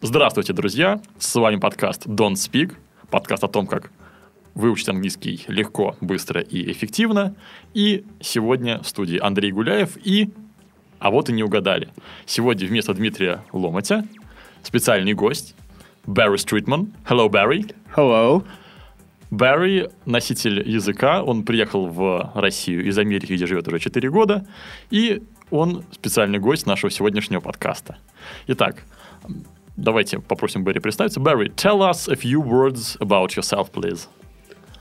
Здравствуйте, друзья! С вами подкаст Don't Speak, подкаст о том, как выучить английский легко, быстро и эффективно. И сегодня в студии Андрей Гуляев и... А вот и не угадали. Сегодня вместо Дмитрия Ломотя специальный гость Барри Стритман. Hello, Барри. Hello. Барри – носитель языка. Он приехал в Россию из Америки, где живет уже 4 года. И он специальный гость нашего сегодняшнего подкаста. Итак, Давайте попросим Барри представиться. Barry, tell us a few words about yourself, please.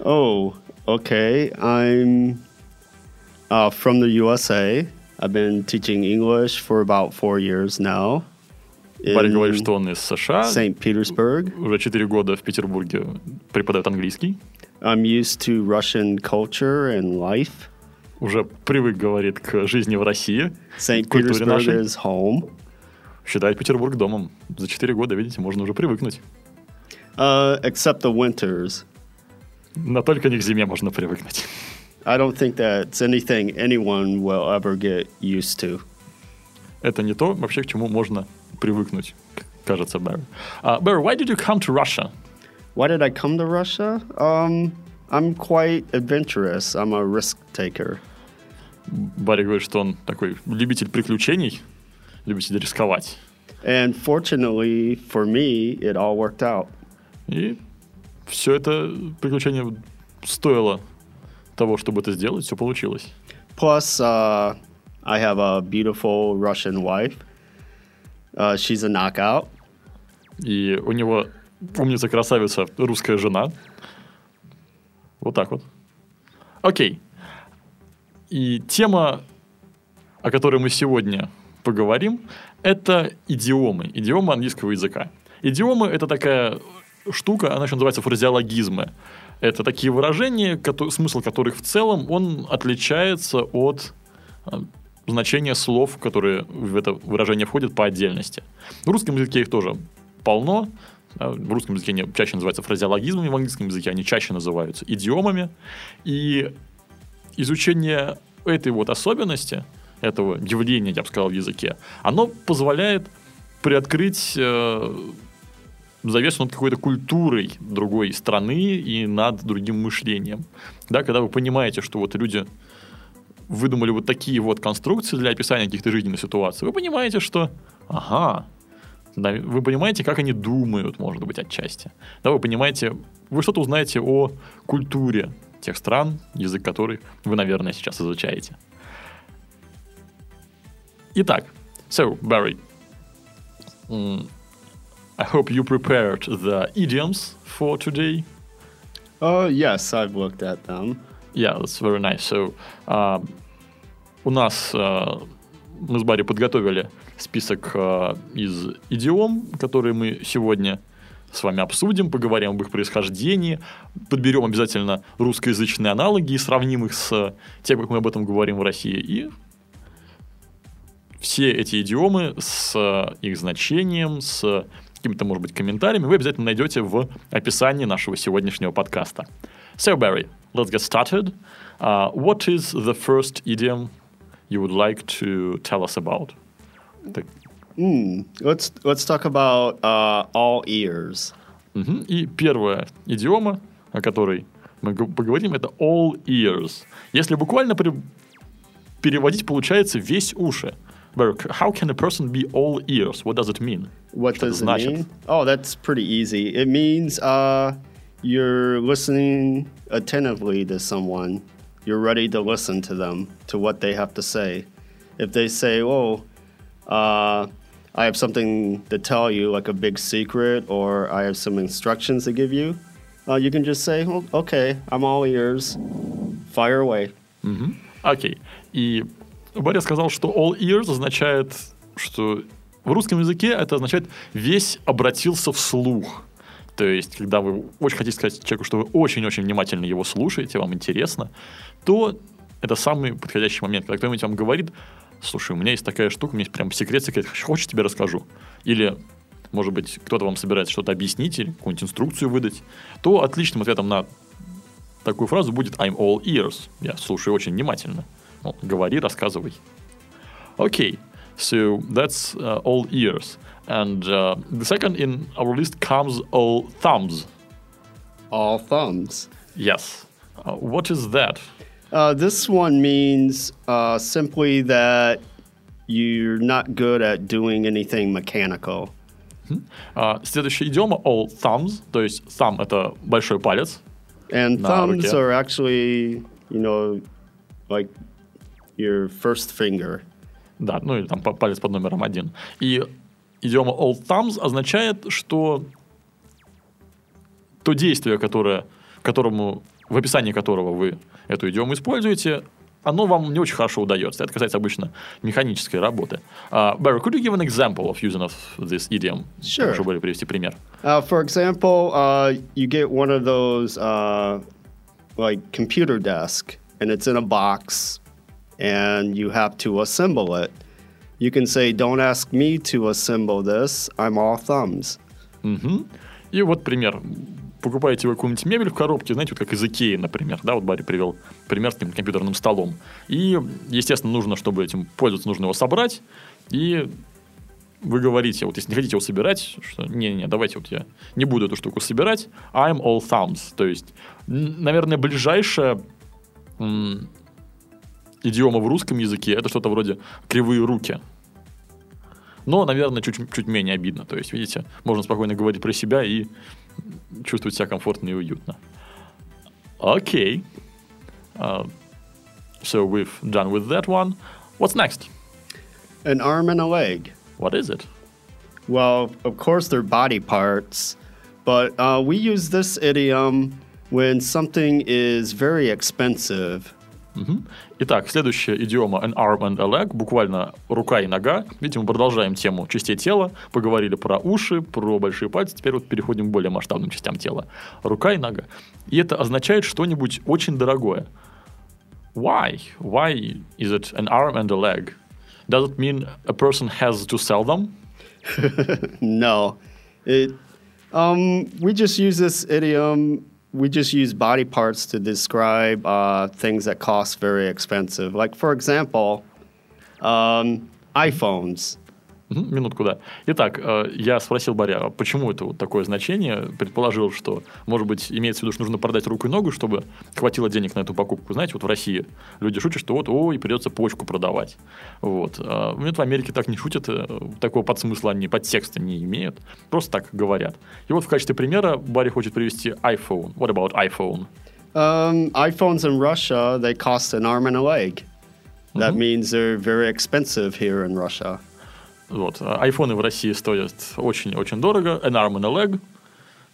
Oh, okay. I'm uh, from the USA. I've been teaching English for about four years now. Барри говорит, что он из США. St. Petersburg. Уже четыре года в Петербурге преподает английский. I'm used to Russian culture and life. Уже привык, говорит, к жизни в России. St. Petersburg is home. Считает Петербург домом. За 4 года, видите, можно уже привыкнуть. Uh, except the winters. Но только не к зиме можно привыкнуть. I don't think that's anything anyone will ever get used to. Это не то, вообще, к чему можно привыкнуть, кажется, Барри. Uh, Barry, why did you come to Russia? Why did I come to Russia? Um, I'm quite adventurous. I'm a risk taker. Барри говорит, что он такой любитель приключений, любите рисковать. And fortunately for me, it all worked out. И все это приключение стоило того, чтобы это сделать, все получилось. Plus, uh, I have a beautiful Russian wife. Uh, she's a knockout. И у него умница, красавица, русская жена. Вот так вот. Окей. И тема, о которой мы сегодня поговорим, это идиомы, идиомы английского языка. Идиомы – это такая штука, она еще называется фразеологизмы. Это такие выражения, которые, смысл которых в целом, он отличается от а, значения слов, которые в это выражение входят по отдельности. В русском языке их тоже полно. А, в русском языке они чаще называются фразеологизмами, в английском языке они чаще называются идиомами. И изучение этой вот особенности – этого явления, я бы сказал, в языке, оно позволяет приоткрыть э, завесу над какой-то культурой другой страны и над другим мышлением. Да, когда вы понимаете, что вот люди выдумали вот такие вот конструкции для описания каких-то жизненных ситуаций, вы понимаете, что ага, да, вы понимаете, как они думают, может быть, отчасти. Да, вы понимаете, вы что-то узнаете о культуре тех стран, язык которых вы, наверное, сейчас изучаете. Итак, so, Barry, um, I hope you prepared the idioms for today. Oh, yes, I've looked at them. Yeah, that's very nice. So, uh, у нас uh, мы с Барри подготовили список uh, из идиом, которые мы сегодня с вами обсудим, поговорим об их происхождении, подберем обязательно русскоязычные аналоги и сравним их с тем, как мы об этом говорим в России, и все эти идиомы с э, их значением, с какими-то, может быть, комментариями вы обязательно найдете в описании нашего сегодняшнего подкаста. So, Barry, let's get started. Uh, what is the first idiom you would like to tell us about? Mm, let's, let's talk about uh, all ears. Uh-huh. И первая идиома, о которой мы поговорим, это all ears. Если буквально переводить, получается весь уши. But how can a person be all ears? What does it mean? What Что does it mean? Oh, that's pretty easy. It means uh, you're listening attentively to someone. You're ready to listen to them, to what they have to say. If they say, oh, uh, I have something to tell you, like a big secret, or I have some instructions to give you, uh, you can just say, oh, okay, I'm all ears. Fire away. Mm-hmm. Okay. И Барри сказал, что all ears означает, что В русском языке это означает «весь обратился вслух». То есть, когда вы очень хотите сказать человеку, что вы очень-очень внимательно его слушаете, вам интересно, то это самый подходящий момент, когда кто-нибудь вам говорит, слушай, у меня есть такая штука, у меня есть прям секрет, секрет, хочешь, тебе расскажу? Или, может быть, кто-то вам собирается что-то объяснить или какую-нибудь инструкцию выдать, то отличным ответом на такую фразу будет I'm all ears. Я слушаю очень внимательно. Ну, говори, рассказывай. Окей. Okay. So that's uh, all ears. And uh, the second in our list comes all thumbs. All thumbs. Yes. Uh, what is that? Uh, this one means uh, simply that you're not good at doing anything mechanical. Uh, следующая идиома all thumbs, то есть thumb это большой палец. And На thumbs руке. are actually, you know, like your first finger. Да, ну или там па- палец под номером один. И идиома all thumbs означает, что то действие, которое, которому, в описании которого вы эту идиому используете, оно вам не очень хорошо удается. Это касается обычно механической работы. Uh, Barry, could you give an example of using of this idiom? Sure. Чтобы привести пример. Uh, for example, uh, you get one of those uh, like computer desk, and it's in a box, and you have to assemble it. You can say, "Don't ask me to assemble this. I'm all thumbs." Мгм. И вот пример. Покупаете вы какую-нибудь мебель в коробке, знаете, вот как из Икеи, например, да, вот Барри привел пример с таким компьютерным столом. И, естественно, нужно, чтобы этим пользоваться, нужно его собрать, и вы говорите, вот если не хотите его собирать, что не-не, давайте вот я не буду эту штуку собирать, I'm all thumbs. То есть, наверное, ближайшая м, идиома в русском языке это что-то вроде кривые руки. Но, наверное, чуть, чуть менее обидно. То есть, видите, можно спокойно говорить про себя и чувствовать себя комфортно и уютно. Окей. Uh, so we've done with that one. What's next? An arm and a leg. What is it? Well, of course, they're body parts, but uh, we use this idiom when something is very expensive. Мгм. Итак, следующая идиома an arm and a leg, буквально рука и нога. Видите, мы продолжаем тему частей тела. Поговорили про уши, про большие пальцы. Теперь вот переходим к более масштабным частям тела. Рука и нога. И это означает что-нибудь очень дорогое. Why? Why is it an arm and a leg? Does it mean a person has to sell them? No, it. Um, we just use this idiom. We just use body parts to describe uh, things that cost very expensive. Like, for example, um, iPhones. Минутку, да. Итак, э, я спросил Баря, а почему это вот такое значение. Предположил, что, может быть, имеется в виду, что нужно продать руку и ногу, чтобы хватило денег на эту покупку. Знаете, вот в России люди шутят, что вот, ой, придется почку продавать. Вот. А, ну, это в Америке так не шутят, э, такого подсмысла они, подтекста не имеют. Просто так говорят. И вот в качестве примера Барри хочет привести iPhone. What about iPhone? Um, iPhones in Russia they cost an arm and a leg. That means they're very expensive here in Russia. Вот. а Айфоны в России стоят очень-очень дорого. An arm and a leg.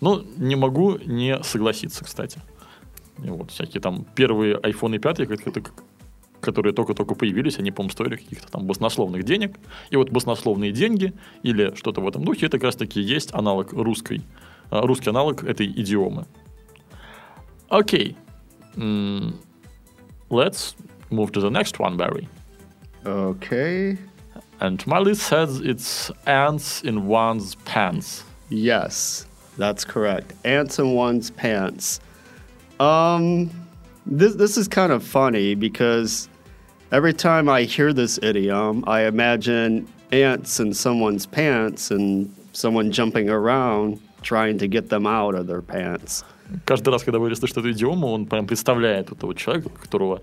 Но не могу не согласиться, кстати. И вот всякие там первые iPhone 5, как- как- которые только-только появились, они, по-моему, стоили каких-то там баснословных денег. И вот баснословные деньги или что-то в этом духе, это как раз-таки есть аналог русской, а, русский аналог этой идиомы. Окей. М, Let's move to the next one, Barry. Okay. And my list says it's ants in one's pants. Yes, that's correct. Ants in one's pants. Um, this this is kind of funny because every time I hear this idiom, I imagine ants in someone's pants and someone jumping around trying to get them out of their pants. Каждый раз, когда Борис слышит эту идиому, он прям представляет этого человека, которого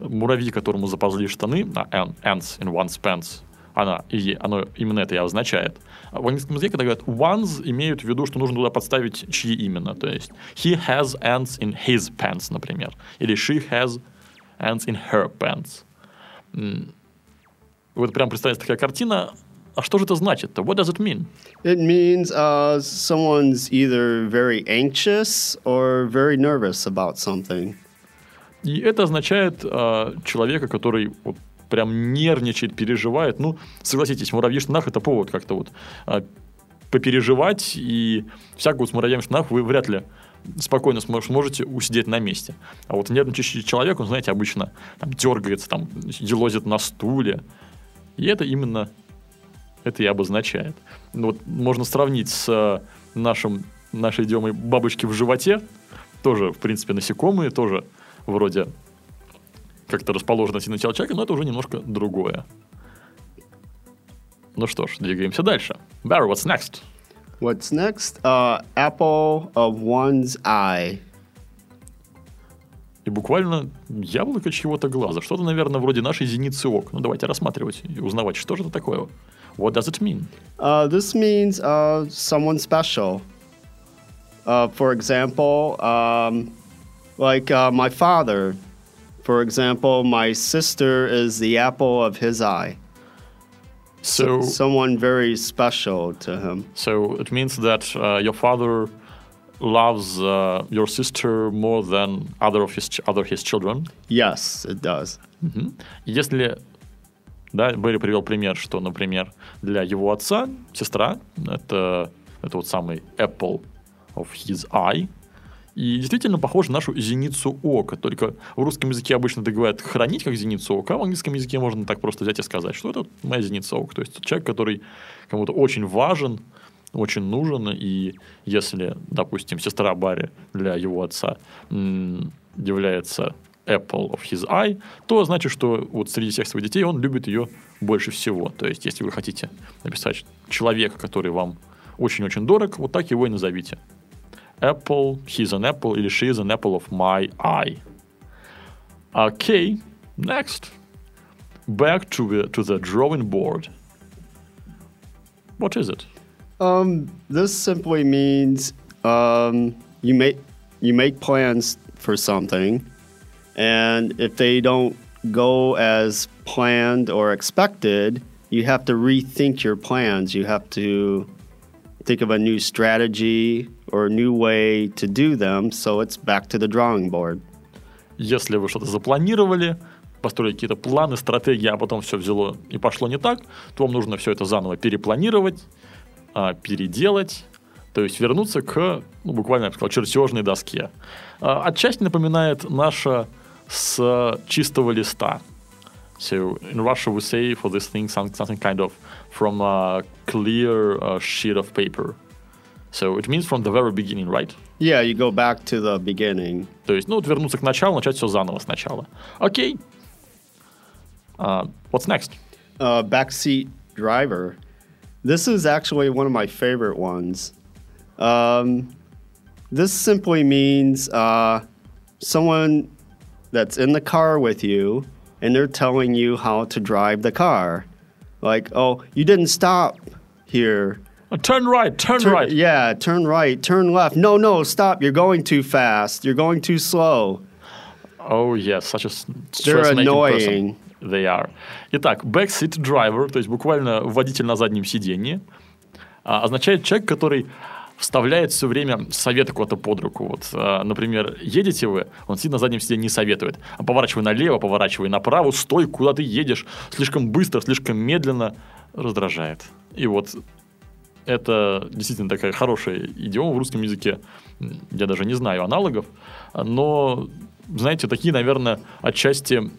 муравьи, которому заползли штаны, а, an- ants in one's pants, она, и оно именно это и означает. А В английском языке, когда говорят one's, имеют в виду, что нужно туда подставить чьи именно. То есть he has ants in his pants, например. Или she has ants in her pants. Вот прям представляется такая картина. А что же это значит-то? What does it mean? It means uh, someone's either very anxious or very nervous about something. И это означает э, человека, который вот прям нервничает, переживает. Ну, согласитесь, муравьи штанах это повод как-то вот а, попереживать, и всякую с муравьями штанах вы вряд ли спокойно смож- сможете усидеть на месте. А вот нервничающий человек, он, знаете, обычно там дергается, там, елозит на стуле. И это именно это и обозначает. Ну, вот можно сравнить с э, нашим, нашей идиомой бабочки в животе. Тоже, в принципе, насекомые, тоже вроде как-то расположены на тело человека, но это уже немножко другое. Ну что ж, двигаемся дальше. Barry, what's next? What's next? Uh, apple of one's eye. И буквально яблоко чьего-то глаза. Что-то, наверное, вроде нашей зеницы ок. Ну, давайте рассматривать и узнавать, что же это такое. What does it mean? Uh, this means uh, someone special. Uh, for example, um, like uh, my father. For example, my sister is the apple of his eye. So, Someone very special to him. so it means that uh, your father loves uh, your sister more than other of his ch- other his children. Yes, it does. Если, да, Берри привел пример, что, например, для его отца сестра это, это вот самый apple of his eye, и действительно похож на нашу зеницу ока. Только в русском языке обычно это говорят хранить как зеницу ока, а в английском языке можно так просто взять и сказать, что это моя зеница ока. То есть человек, который кому-то очень важен, очень нужен, и если, допустим, сестра Барри для его отца является apple of his eye, то значит, что вот среди всех своих детей он любит ее больше всего. То есть, если вы хотите написать человека, который вам очень-очень дорог, вот так его и назовите. Apple, he's an apple или she is an apple of my eye. Okay, next. Back to the, to the drawing board. What is it? Um, this simply means um, you make you make plans for something, and if they don't go as planned or expected, you have to rethink your plans. You have to think of a new strategy or a new way to do them. So it's back to the drawing board. Если вы что-то запланировали, построили какие-то планы, стратегии, а потом все взяло и пошло не так, то вам нужно все это заново перепланировать, а, переделать, то есть вернуться к, ну, буквально, я бы сказал, чертежной доске. А, Отчасти напоминает наша с чистого листа. So in Russia we say for this thing some- something kind of from a clear uh, sheet of paper. So it means from the very beginning, right? Yeah, you go back to the beginning. То есть, ну, вот вернуться к началу, начать все заново сначала. Окей. А, what's next? uh, backseat driver. This is actually one of my favorite ones. Um, this simply means uh, someone that's in the car with you and they're telling you how to drive the car. Like, oh, you didn't stop here. Turn right, turn, Turn- right. Yeah, turn right, turn left. No, no, stop. You're going too fast. You're going too slow. Oh, yes, such a They're annoying. person. They are. Итак, backseat driver, то есть буквально водитель на заднем сиденье, а, означает человек, который вставляет все время советы куда-то под руку. Вот, а, например, едете вы, он сидит на заднем сиденье не советует. А поворачивай налево, поворачивай направо, стой, куда ты едешь. Слишком быстро, слишком медленно. Раздражает. И вот это действительно такая хорошая идиома в русском языке. Я даже не знаю аналогов. Но, знаете, такие, наверное, отчасти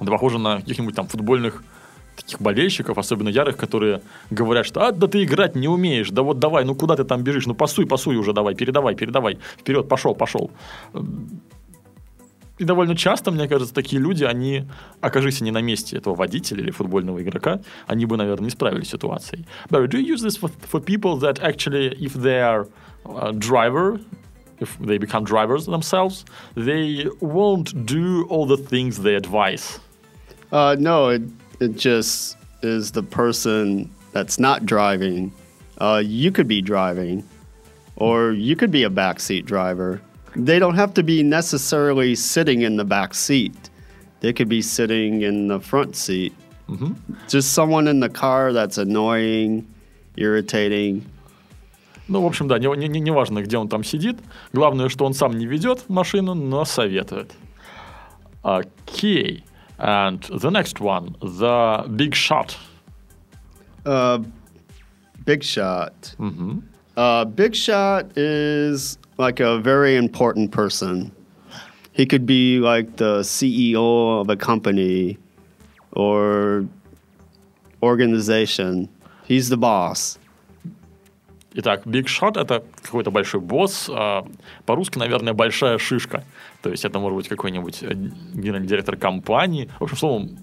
это похоже на каких-нибудь там футбольных таких болельщиков, особенно ярых, которые говорят, что «А, да ты играть не умеешь, да вот давай, ну куда ты там бежишь, ну пасуй, пасуй уже давай, передавай, передавай, вперед, пошел, пошел». И довольно часто, мне кажется, такие люди, они, окажись они на месте этого водителя или футбольного игрока, они бы, наверное, не справились с ситуацией. Barry, do you use this for, for people that actually, if they are a driver, if they become drivers themselves, they won't do all the things they advise? Uh, no, it, it just is the person that's not driving. Uh, you could be driving, or you could be a backseat driver. They don't have to be necessarily sitting in the back seat. They could be sitting in the front seat. Just someone in the car that's annoying, irritating. Ну, в общем, да, не, не, не важно, где он там сидит. Главное, что он сам не ведет машину, но советует. Окей. And the next one, the big shot. Uh, big shot. Uh, big shot is like a very important person. He could be like the CEO of a company or organization. He's the boss. Итак, big shot – это какой-то большой босс. а, По-русски, наверное, большая шишка. То есть это может быть какой-нибудь э, генеральный директор компании. В общем, словом,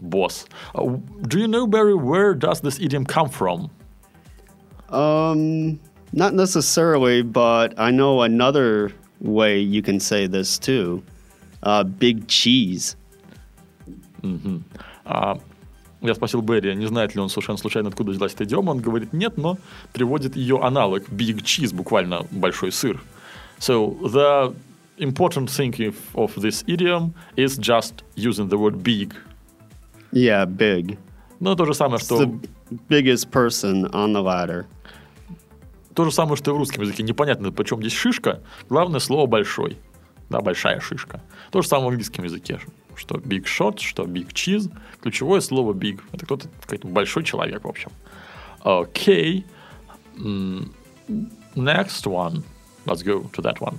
босс. А, Do you know, Barry, where does this idiom come from? Um, not necessarily, but I know another way you can say this too. Uh, big cheese. А, Я спросил Берри, не знает ли он совершенно случайно, откуда взялась эта идиома. Он говорит нет, но приводит ее аналог big cheese, буквально большой сыр. So the important thing if- of this idiom is just using the word big. Yeah, big. Ну, то же самое, It's что the biggest person on the ladder. То же самое, что и в русском языке. Непонятно, почем здесь шишка. Главное слово большой. Да, большая шишка. То же самое в английском языке. Что big shot, что big cheese. Ключевое слово big. Это кто-то, какой-то большой человек, в общем. Окей. М, Next one. Let's go to that one.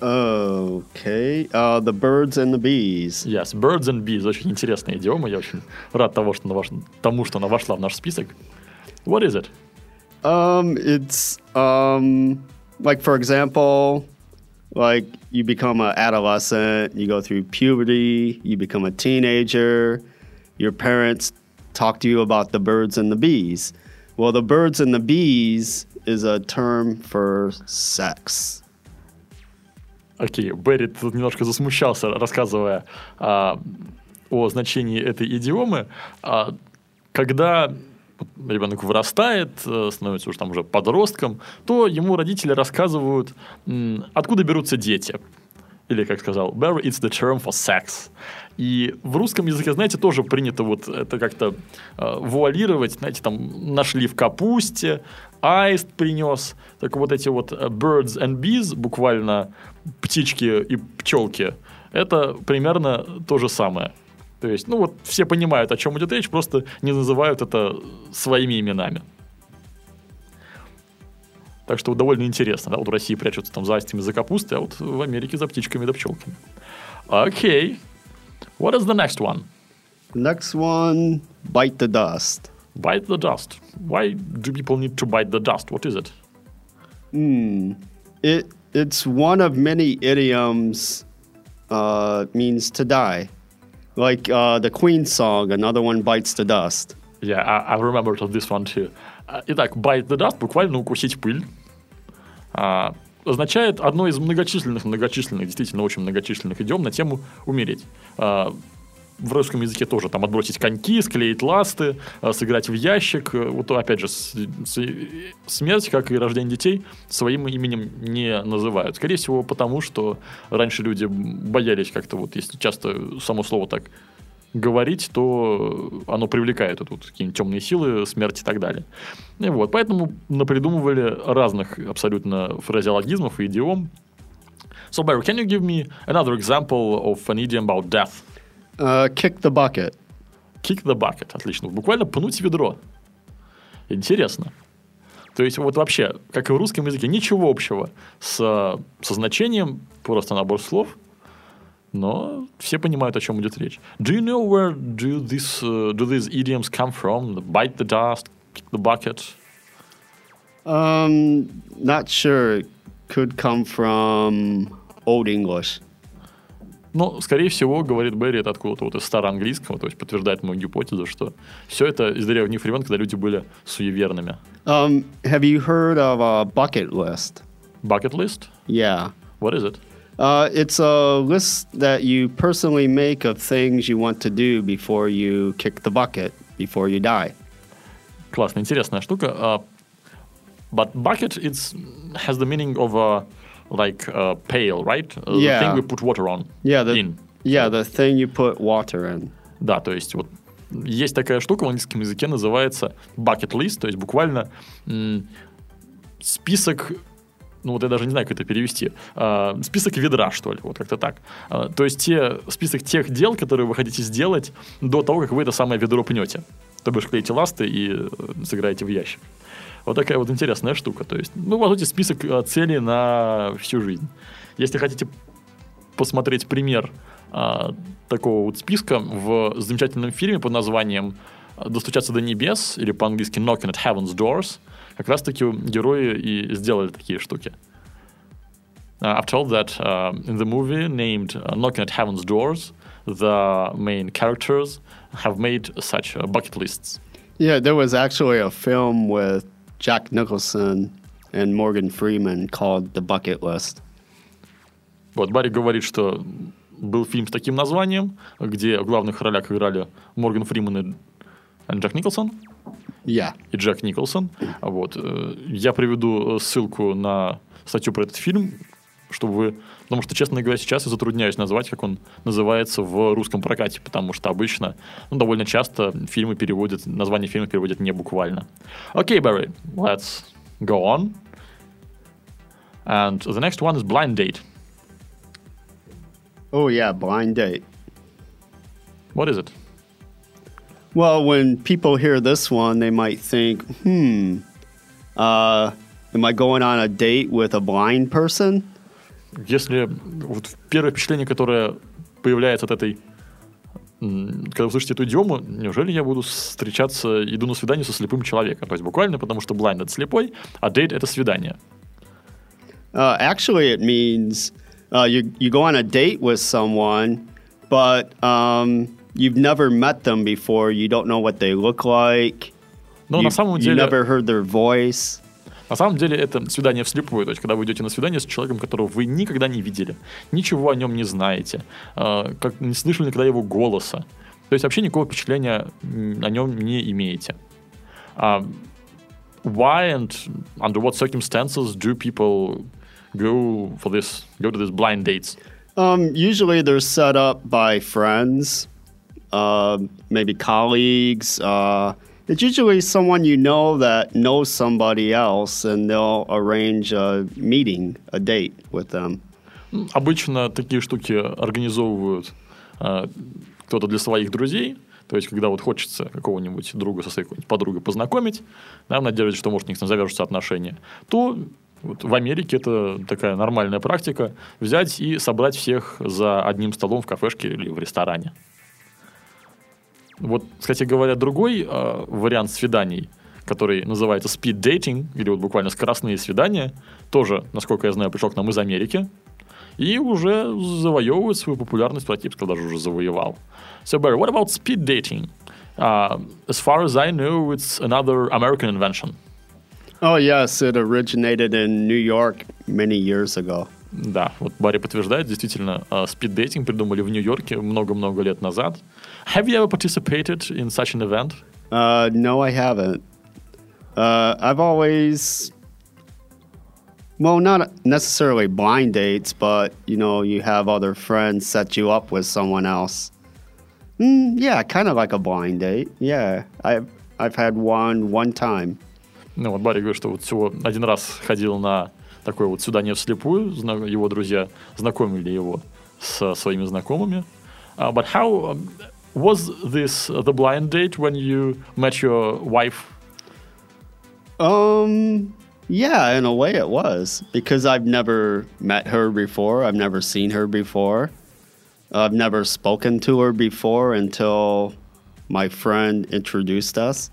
Okay. Uh, the birds and the bees. Yes, birds and bees. Очень интересная идиома. Я очень рад того, что она ваш- тому, что она вошла в наш список. What is it? Um, it's um, like for example, like you become an adolescent, you go through puberty, you become a teenager. Your parents talk to you about the birds and the bees. Well, the birds and the bees is a term for sex. Окей, Берри тут немножко засмущался, рассказывая а, о значении этой идиомы. А, когда ребенок вырастает, э, становится уже там уже подростком, то ему родители рассказывают, откуда берутся дети. Или, как сказал Barry, it's the term for sex. И в русском языке, знаете, тоже принято вот это как-то э, вуалировать. Знаете, там нашли в капусте, аист принес. Так вот эти вот э, birds and bees, буквально птички и пчелки, это примерно то же самое. То есть, ну вот все понимают, о чем идет речь, просто не называют это своими именами. Так что довольно интересно, да, вот в России прячутся там за астями, за капустой, а вот в Америке за птичками да пчелками. Окей. What is the next one? Next one, bite the dust. Bite the dust. Why do people need to bite the dust? What is it? It it's one of many idioms. Uh, means to die, like uh, the Queen song. Another one bites the dust. Yeah, I, I remembered this one too. А, Итак, bite the dust, буквально укусить пыль, а, означает одно из многочисленных, многочисленных, действительно очень многочисленных идиом на тему умереть. А, в русском языке тоже там отбросить коньки, склеить ласты, а, сыграть в ящик. Э, Вот опять же, с- с- смерть, как и рождение детей, своим именем не называют. Скорее всего, потому что раньше люди боялись как-то, вот если часто само слово так говорить, то оно привлекает тут какие-нибудь темные силы, смерть и так далее. И вот, поэтому напридумывали разных абсолютно фразеологизмов и идиом. So, Barry, can you give me another example of an idiom about death? Uh, kick the bucket. Kick the bucket. Отлично. Буквально пнуть ведро. Интересно. То есть вот вообще, как и в русском языке, ничего общего с, со значением, просто набор слов, но все понимают, о чем идет речь. Do you know where do, this, uh, do these idioms come from? Bite the dust, kick the bucket. Um, not sure. Could come from Old English. Но, скорее всего, говорит Берри, это откуда-то вот из староанглийского, то есть подтверждает мою гипотезу, что все это из древних времен, когда люди были суеверными. Um, have you heard of a bucket list? Bucket list? Yeah. What is it? Uh, it's a list that you personally make of things you want to do before you kick the bucket, before you die. Классно, интересная штука. А, but bucket it's has the meaning of a like a pail, right? Uh, The Yeah. thing we put water on. Yeah, the in. yeah the thing you put water in. Да, то есть вот есть такая штука в английском языке называется bucket list, то есть буквально список ну вот я даже не знаю, как это перевести, а, список ведра, что ли, вот как-то так. А, то есть те, список тех дел, которые вы хотите сделать до того, как вы это самое ведро пнете. То бишь клеите ласты и э, сыграете в ящик. Вот такая вот интересная штука. То есть, ну, по сути, список а, целей на всю жизнь. Если хотите посмотреть пример а, такого вот списка в замечательном фильме под названием «Достучаться до небес» или по-английски «Knocking at Heaven's Doors», как раз-таки герои и сделали такие штуки. Uh, I've told that uh, in the movie named uh, Knocking at Heaven's Doors, the main characters have made such uh, bucket lists. Yeah, there was actually a film with Jack Nicholson and Morgan Freeman called The Bucket List. Вот Барри говорит, что был фильм с таким названием, где в главных ролях играли Морган Фриман и Джек Николсон. Yeah. И Джек Николсон. Вот. э, Я приведу ссылку на статью про этот фильм, чтобы вы... Потому что, честно говоря, сейчас я затрудняюсь назвать, как он называется в русском прокате, потому что обычно, ну, довольно часто фильмы переводят, название фильма переводят не буквально. Окей, okay, Barry, let's go on. And the next one is Blind Date. Oh, yeah, blind date. What is it? Well, when people hear this one, they might think, hmm, uh, am I going on a date with a blind person? Если вот первое впечатление, которое появляется от этой когда вы слышите эту идиому, неужели я буду встречаться, иду на свидание со слепым человеком? То есть буквально потому, что blind — это слепой, а date — это свидание. Uh, actually, it means uh, you, you go on a date with someone, but um, you've never met them before. You don't know what they look like. Но you, на самом you деле, never heard their voice. На самом деле это свидание вслепую, то есть когда вы идете на свидание с человеком, которого вы никогда не видели, ничего о нем не знаете, э, как не слышали никогда его голоса, то есть вообще никакого впечатления о нем не имеете. А why and under what circumstances do people go for this, go to these blind dates? Um, usually they're set up by friends, uh, maybe colleagues. Uh, it's usually someone you know that knows somebody else, and they'll arrange a meeting, a date with them. Обычно такие штуки организовывают э, кто-то для своих друзей. То есть, когда вот хочется какого-нибудь друга со своей подругой познакомить, да, в что, может, у них там завяжутся отношения, то вот в Америке это такая нормальная практика взять и собрать всех за одним столом в кафешке или в ресторане. Вот, кстати говоря, другой э, вариант свиданий, который называется speed dating, или вот буквально скоростные свидания, тоже, насколько я знаю, пришел к нам из Америки, и уже завоевывает свою популярность, я бы сказал, даже уже завоевал. So, Barry, what about speed dating? Uh, as far as I know, it's another American invention. Oh, yes, it originated in New York many years ago. Да, вот Барри подтверждает, действительно, э, speed-dating придумали в Нью-Йорке много-много лет назад. Have you ever participated in such an event? Uh, no, I haven't. Uh, I've always, well, not necessarily blind dates, but you know, you have other friends set you up with someone else. Mm, yeah, kind of like a blind date. Yeah, I've I've had one one time. Ну, вот Барри говорит, что вот всего один раз ходил на такое вот свидание вслепую, зна- его друзья знакомили его со своими знакомыми. Uh, but how um, was this the blind date when you met your wife? Um, yeah, in a way it was because I've never met her before. I've never seen her before. I've never spoken to her before until my friend introduced us.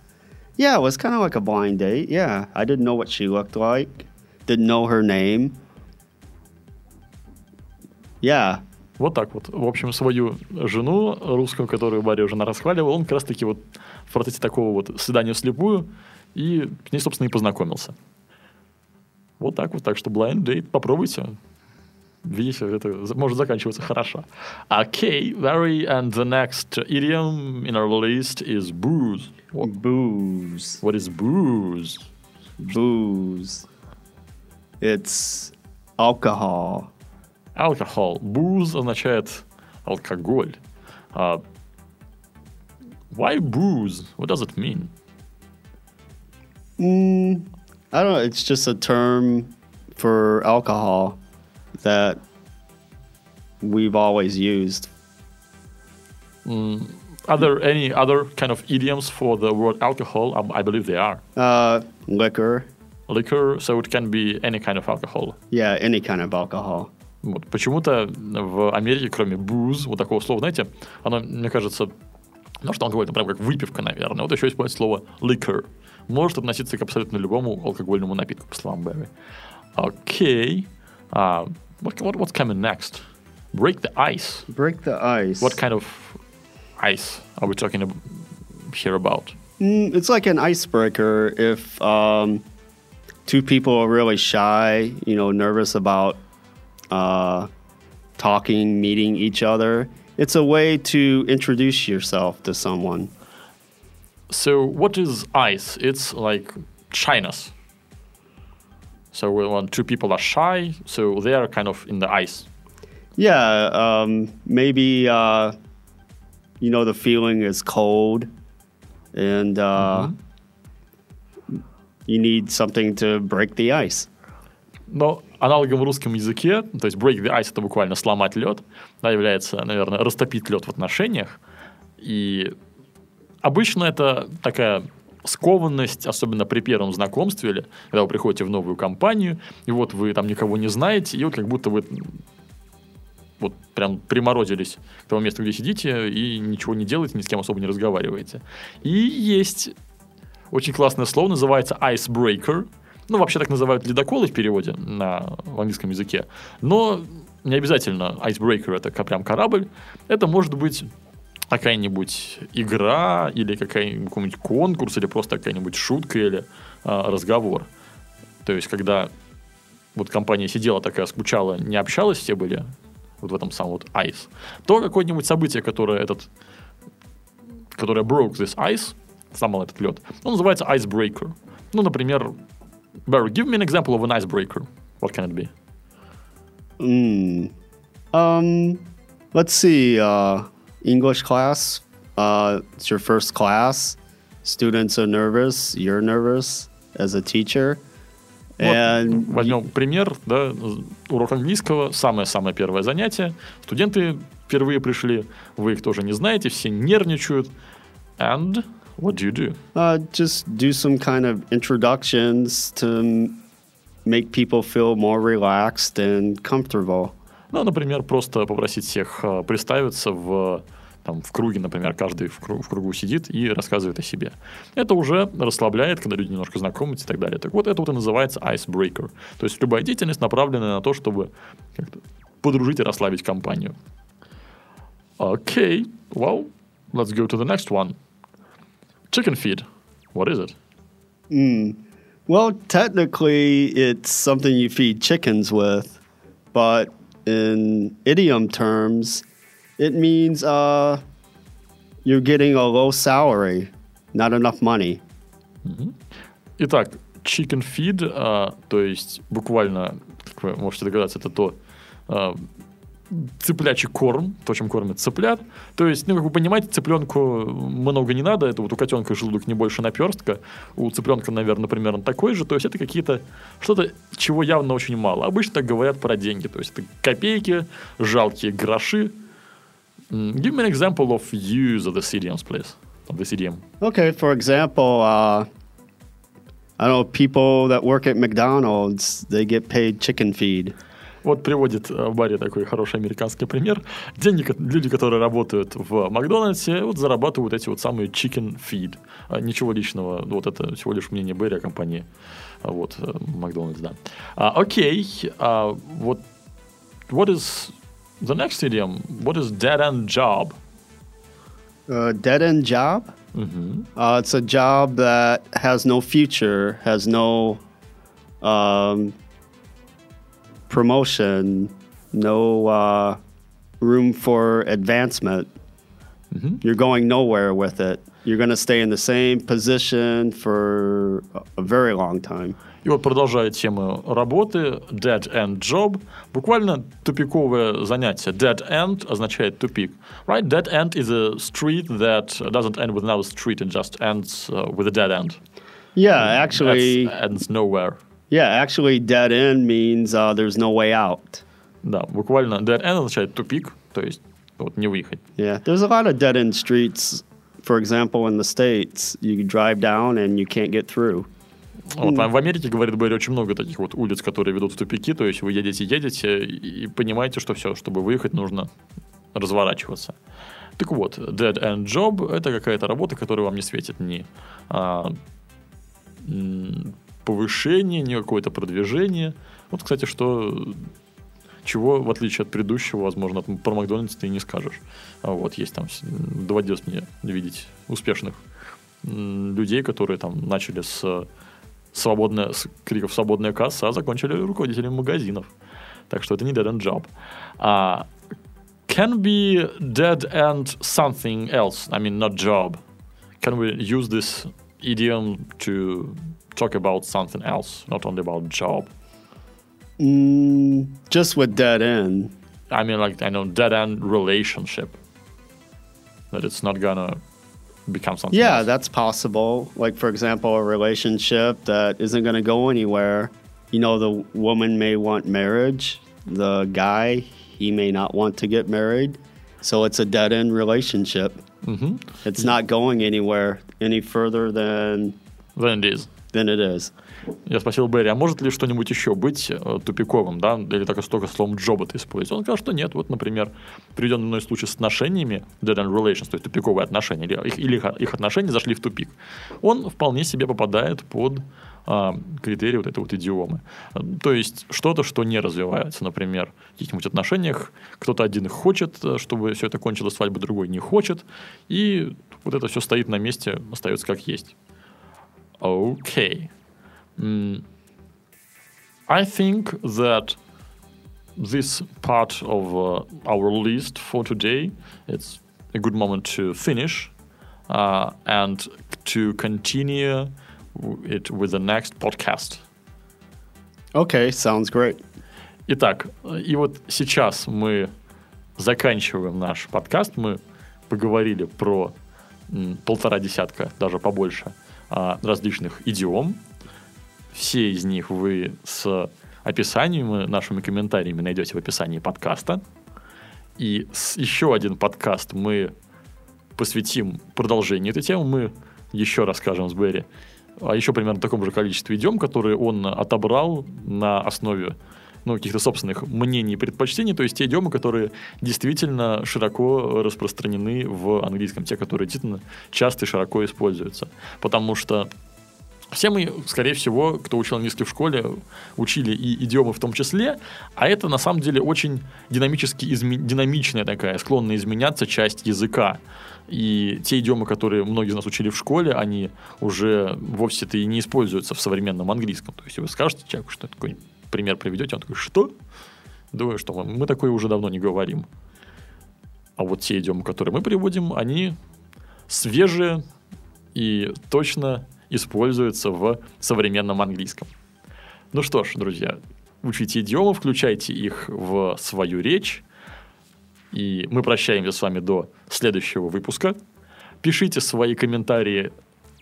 Yeah, it was kind of like a blind date. Yeah, I didn't know what she looked like, didn't know her name. Yeah, Вот так вот. В общем, свою жену русскую, которую Барри уже расхваливал, он как раз-таки вот в процессе такого вот свидания вслепую и к ней, собственно, и познакомился. Вот так вот. Так что blind date попробуйте. Видите, это может заканчиваться хорошо. Okay, Barry, and the next idiom in our list is booze. What, booze, what is booze? booze. It's alcohol. Alcohol. Booze означает алкоголь. А, why booze? What does it mean? Mm, I don't know. It's just a term for alcohol that we've always used. Are there any other kind of idioms for the word alcohol? Um, I believe there are. Uh, liquor, Liquor, so it can be any kind of alcohol. yeah, any kind of alcohol. Вот. Почему-то в Америке, кроме booze, вот такого слова, знаете, оно, мне кажется, ну, что алкоголь, это прям как выпивка, наверное. Вот еще используется слово liquor. Может относиться к абсолютно любому алкогольному напитку, по словам Берри. Окей. А, what, what, what's coming next? Break the ice. Break the ice. What kind of ice are we talking ab- here about? Mm, it's like an icebreaker if um, two people are really shy, you know, nervous about uh, talking, meeting each other. It's a way to introduce yourself to someone. So, what is ice? It's like shyness. So, when two people are shy, so they are kind of in the ice. Yeah, um, maybe uh, you know the feeling is cold, and uh, you need something to break the ice. Но аналогом в русском языке, то есть break the ice это буквально сломать лед, да, является, наверное, растопить лед в отношениях. И обычно это такая скованность, особенно при первом знакомстве, или когда вы приходите в новую компанию, и вот вы там никого не знаете, и вот как будто вы вот прям приморозились к тому месту, где сидите, и ничего не делаете, ни с кем особо не разговариваете. И есть очень классное слово, называется icebreaker. Ну, вообще так называют ледоколы в переводе на в английском языке. Но не обязательно icebreaker это прям корабль. Это может быть какая-нибудь игра или какой-нибудь конкурс или просто какая-нибудь шутка или а, разговор. То есть, когда вот компания сидела такая, скучала, не общалась, все были вот в этом самом вот ice, то какое-нибудь событие, которое этот, которое broke this ice, сломал этот лед, он называется icebreaker. Ну, например, Barry, give me an example of an icebreaker. What can it be? Mm. Um, let's see. Uh, English class. Uh, it's your first class. Students are nervous. You're nervous as a teacher. Вот And возьмем пример, да, урок английского, самое-самое первое занятие. Студенты впервые пришли, вы их тоже не знаете, все нервничают. And what do you do? uh, just do some kind of introductions to make people feel more relaxed and comfortable. Ну, например, просто попросить всех э, представиться в, там, в круге, например, каждый в, кру- в кругу сидит и рассказывает о себе. Это уже расслабляет, когда люди немножко знакомятся и так далее. Так вот, это вот и называется icebreaker. То есть любая деятельность направленная на то, чтобы как-то подружить и расслабить компанию. Окей, well, let's go to the next one. Chicken feed. What is it? Well, technically, it's something you feed chickens with, but in idiom terms, it means uh, you're getting a low salary, not enough money. Итак, chicken feed, а, то есть буквально, как вы можете догадаться, это то а, цыплячий корм, то, чем кормят цыплят. То есть, ну, как вы понимаете, цыпленку много не надо. Это вот у котенка желудок не больше наперстка. У цыпленка, наверное, примерно такой же. То есть, это какие-то что-то, чего явно очень мало. Обычно так говорят про деньги. То есть, это копейки, жалкие гроши. Give me an example of use of this idioms, please. Of this idiom. Okay, for example, uh, I know people that work at McDonald's, they get paid chicken feed. Вот приводит э, Барри такой хороший американский пример. Деньги, люди, которые работают в Макдональдсе, вот зарабатывают эти вот самые chicken feed. А, Ничего личного, вот это всего лишь мнение Берри о компании. А, Вот, э, Макдональдс, да. А, Окей, а, вот what is the next idiom? What is dead end job? A dead end job? Uh, it's a job that has no future, has no um, promotion, no uh, room for advancement. You're going nowhere with it. You're going to stay in the same position for a- a very long time. И вот продолжая тему работы, dead end job, буквально тупиковое занятие. Dead end означает тупик. Right? Dead end is a street that doesn't end with another street, it just ends uh, with a dead end. Yeah, actually, That ends nowhere. Yeah, actually, dead end means uh, there's no way out. Да, буквально dead end означает тупик, то есть вот не выехать. Yeah, there's a lot of dead end streets. For example, in the States, you drive down and you can't get through. Вот, в Америке, говорит Берри, очень много таких вот улиц, которые ведут в тупики, то есть вы едете, едете и понимаете, что все, чтобы выехать, нужно разворачиваться. Так вот, dead end job – это какая-то работа, которая вам не светит ни а, повышение, ни какое-то продвижение. Вот, кстати, что чего, в отличие от предыдущего, возможно, про Макдональдс ты не скажешь. А вот, есть там, доводилось мне видеть успешных людей, которые там начали с свободная, с криков «свободная касса», а закончили руководителями магазинов. Так что это не dead end job. А can be dead end something else. I mean, not job. Can we use this idiom to talk about something else, not only about job? Mm, just with dead end. I mean, like I know dead end relationship. That it's not gonna become something. Yeah, else. that's possible. Like, for example, a relationship that isn't to go anywhere. You know, the woman may want marriage, the guy, he may not want to get married. So it's a dead end relationship. Mm-hmm. It's not going anywhere any further than Then it is. Than it is. Я спросил Берри, а может ли что-нибудь еще быть э, тупиковым, да, или так столько словом джоба ты используешь? Он сказал, что нет. Вот, например, приведенный мной случай с отношениями, dead end relations, то есть тупиковые отношения, или их, или их- отношения зашли в тупик. Он вполне себе попадает под а, критерии вот этой вот идиомы. То есть что-то, что не развивается, например, в каких-нибудь отношениях, кто-то один хочет, э, чтобы все это кончилось свадьбой, другой не хочет, и вот это все стоит на месте, остается как есть. Окей. Mm, I think that this part of uh, our list for today it's a good moment to finish uh, and to continue w- it with the next podcast. Okay, sounds great. Итак, и вот сейчас мы заканчиваем наш подкаст. Мы поговорили про м, полтора десятка, даже побольше, а, различных идиом. Все из них вы с описанием, и нашими комментариями найдете в описании подкаста. И еще один подкаст мы посвятим продолжению этой темы. Мы еще расскажем с Берри о еще примерно таком же количестве идем, которые он отобрал на основе ну, каких-то собственных мнений и предпочтений, то есть те идиомы, которые действительно широко распространены в английском, те, которые действительно часто и широко используются. Потому что все мы, скорее всего, кто учил английский в школе, учили и идиомы в том числе, а это на самом деле очень динамически изме- динамичная такая, склонная изменяться часть языка. И те идиомы, которые многие из нас учили в школе, они уже вовсе-то и не используются в современном английском. То есть вы скажете человеку, что такой пример приведете, он такой, что? Думаю, что мы, такое уже давно не говорим. А вот те идиомы, которые мы приводим, они свежие и точно используются в современном английском. Ну что ж, друзья, учите идиомы, включайте их в свою речь. И мы прощаемся с вами до следующего выпуска. Пишите свои комментарии,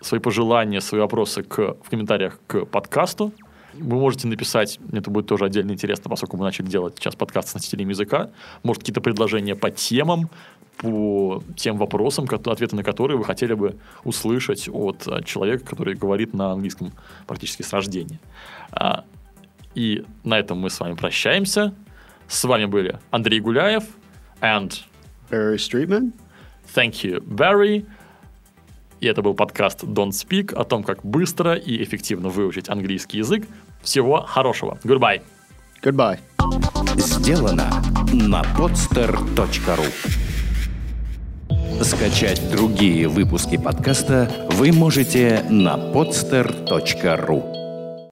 свои пожелания, свои вопросы к, в комментариях к подкасту. Вы можете написать, мне это будет тоже отдельно интересно, поскольку мы начали делать сейчас подкаст с носителями языка. Может, какие-то предложения по темам, по тем вопросам, ответы на которые вы хотели бы услышать от а, человека, который говорит на английском практически с рождения. А, И на этом мы с вами прощаемся. С вами были Андрей Гуляев and Barry Streetman. Thank you, Barry. И это был подкаст Don't Speak о том, как быстро и эффективно выучить английский язык. Всего хорошего. Goodbye. Goodbye. Сделано на podster.ru Скачать другие выпуски подкаста вы можете на podster.ru